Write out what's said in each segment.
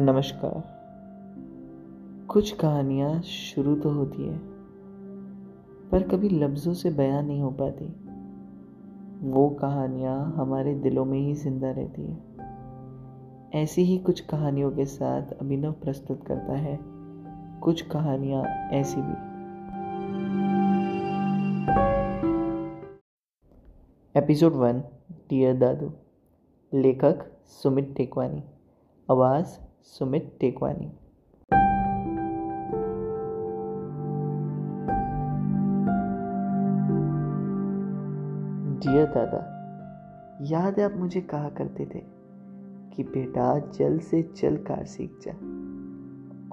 नमस्कार। कुछ कहानियाँ शुरू तो होती है, पर कभी लफ्ज़ों से बयां नहीं हो पाती। वो कहानियाँ हमारे दिलों में ही ज़िंदा रहती है। ऐसी ही कुछ कहानियों के साथ अभिनव प्रस्तुत करता है कुछ कहानियाँ ऐसी भी। एपिसोड वन, डियर दादू। लेखक सुमित टेकवानी। आवाज़ सुमित टेकवानी। डियर दादा, याद है आप मुझे कहा करते थे कि बेटा जल्द से जल्द कार सीख जा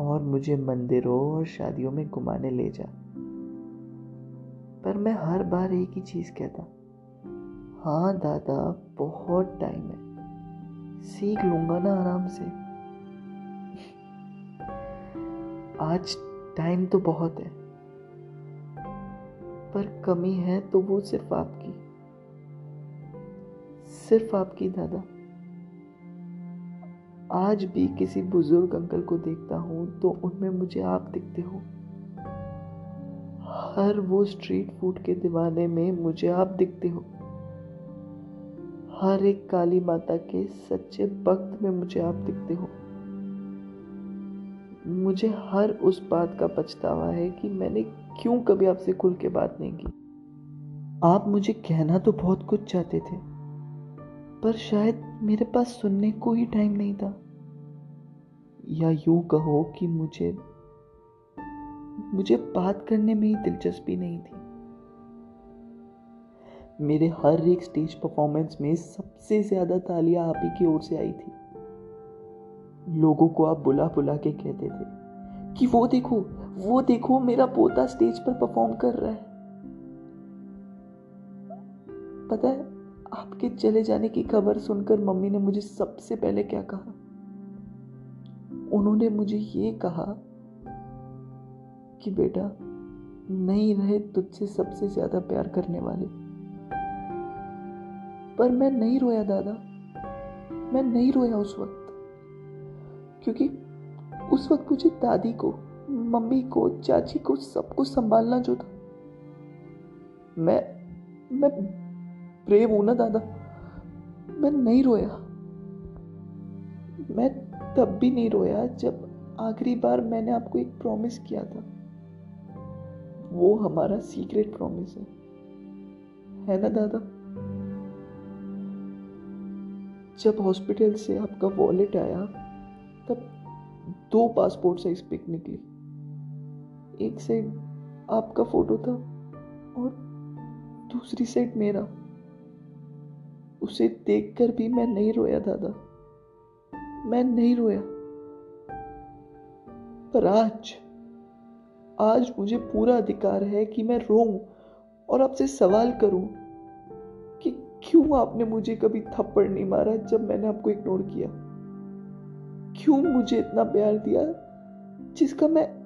और मुझे मंदिरों और शादियों में घुमाने ले जा। पर मैं हर बार एक ही चीज़ कहता हाँ दादा, बहुत टाइम है। सीख लूँगा ना आराम से। आज टाइम तो बहुत है, पर कमी है तो वो सिर्फ़ आपकी सिर्फ़ आपकी दादा। आज भी किसी बुज़ुर्ग अंकल को देखता हूँ तो उनमें मुझे आप दिखते हो। हर वो स्ट्रीट फ़ूड के दीवाने में मुझे आप दिखते हो। हर एक काली माता के सच्चे भक्त में मुझे आप दिखते हो। मुझे हर उस बात का पछतावा है कि मैंने क्यों कभी आपसे खुल के बात नहीं की। आप मुझे कहना तो बहुत कुछ चाहते थे, पर शायद मेरे पास सुनने को ही टाइम नहीं था। या यूँ कहो कि मुझे मुझे बात करने में ही दिलचस्पी नहीं थी। मेरे हर एक स्टेज परफॉर्मेंस में सबसे ज़्यादा तालियाँ आप ही की ओर से आई थी। लोगों को आप बुला बुला के कहते थे कि वो देखो वो देखो, मेरा पोता स्टेज पर परफॉर्म कर रहा है। पता है, आपके चले जाने की खबर सुनकर मम्मी ने मुझे सबसे पहले क्या कहा? उन्होंने मुझे ये कहा कि बेटा, नहीं रहे तुझसे सबसे ज़्यादा प्यार करने वाले। पर मैं नहीं रोया दादा, मैं नहीं रोया उस वक्त। क्योंकि उस वक्त मुझे दादी को, मम्मी को, चाची को सबको संभालना जो था। मैं मैं प्रेम हूँ ना दादा। मैं नहीं रोया। मैं तब भी नहीं रोया जब आखिरी बार मैंने आपको एक प्रॉमिस किया था। वो हमारा सीक्रेट प्रॉमिस है। है ना दादा? जब हॉस्पिटल से आपका वॉलेट आया तब दो पासपोर्ट साइज़ पिक निकली। एक साइड आपका फ़ोटो था और दूसरी साइड मेरा। उसे देखकर भी मैं नहीं रोया, दादा। मैं नहीं रोया। पर आज आज मुझे पूरा अधिकार है कि मैं रो और आपसे सवाल करूँ कि क्यों आपने मुझे कभी थप्पड़ नहीं मारा जब मैंने आपको इग्नोर किया? क्यों मुझे इतना प्यार दिया? जिसका मैं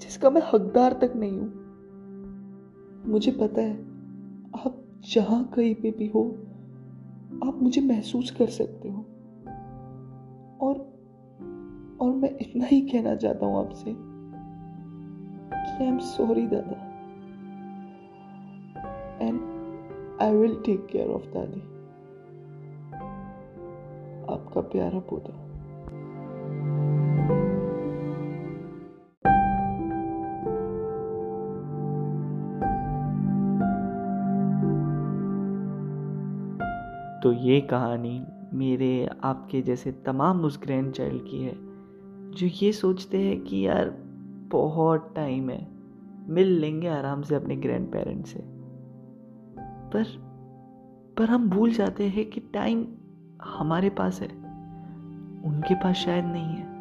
जिसका मैं हकदार तक नहीं हूँ। मुझे पता है, आप जहाँ कहीं पे भी हो, आप मुझे महसूस कर सकते हो। और और मैं इतना ही कहना चाहता हूँ आपसे कि आई एम सॉरी दादा। And I will take care of दादी। आपका प्यारा पोता। तो ये कहानी मेरे आपके जैसे तमाम उस ग्रैंड चाइल्ड की है, जो ये सोचते हैं कि यार बहुत टाइम है, मिल लेंगे आराम से अपने ग्रैंड पेरेंट्स से। पर पर हम भूल जाते हैं कि टाइम हमारे पास है, उनके पास शायद नहीं है।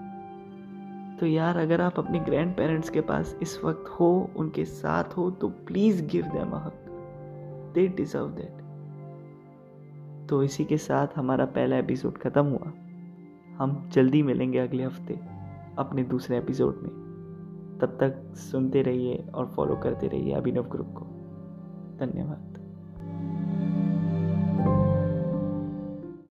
तो यार अगर आप अपने ग्रैंड पेरेंट्स के पास इस वक्त हो, उनके साथ हो तो प्लीज़ गिव देम अ हक दे डिजर्व दैट तो इसी के साथ हमारा पहला एपिसोड खत्म हुआ। हम जल्दी मिलेंगे अगले हफ़्ते अपने दूसरे एपिसोड में। तब तक सुनते रहिए और फॉलो करते रहिए अभिनव ग्रुप को। धन्यवाद।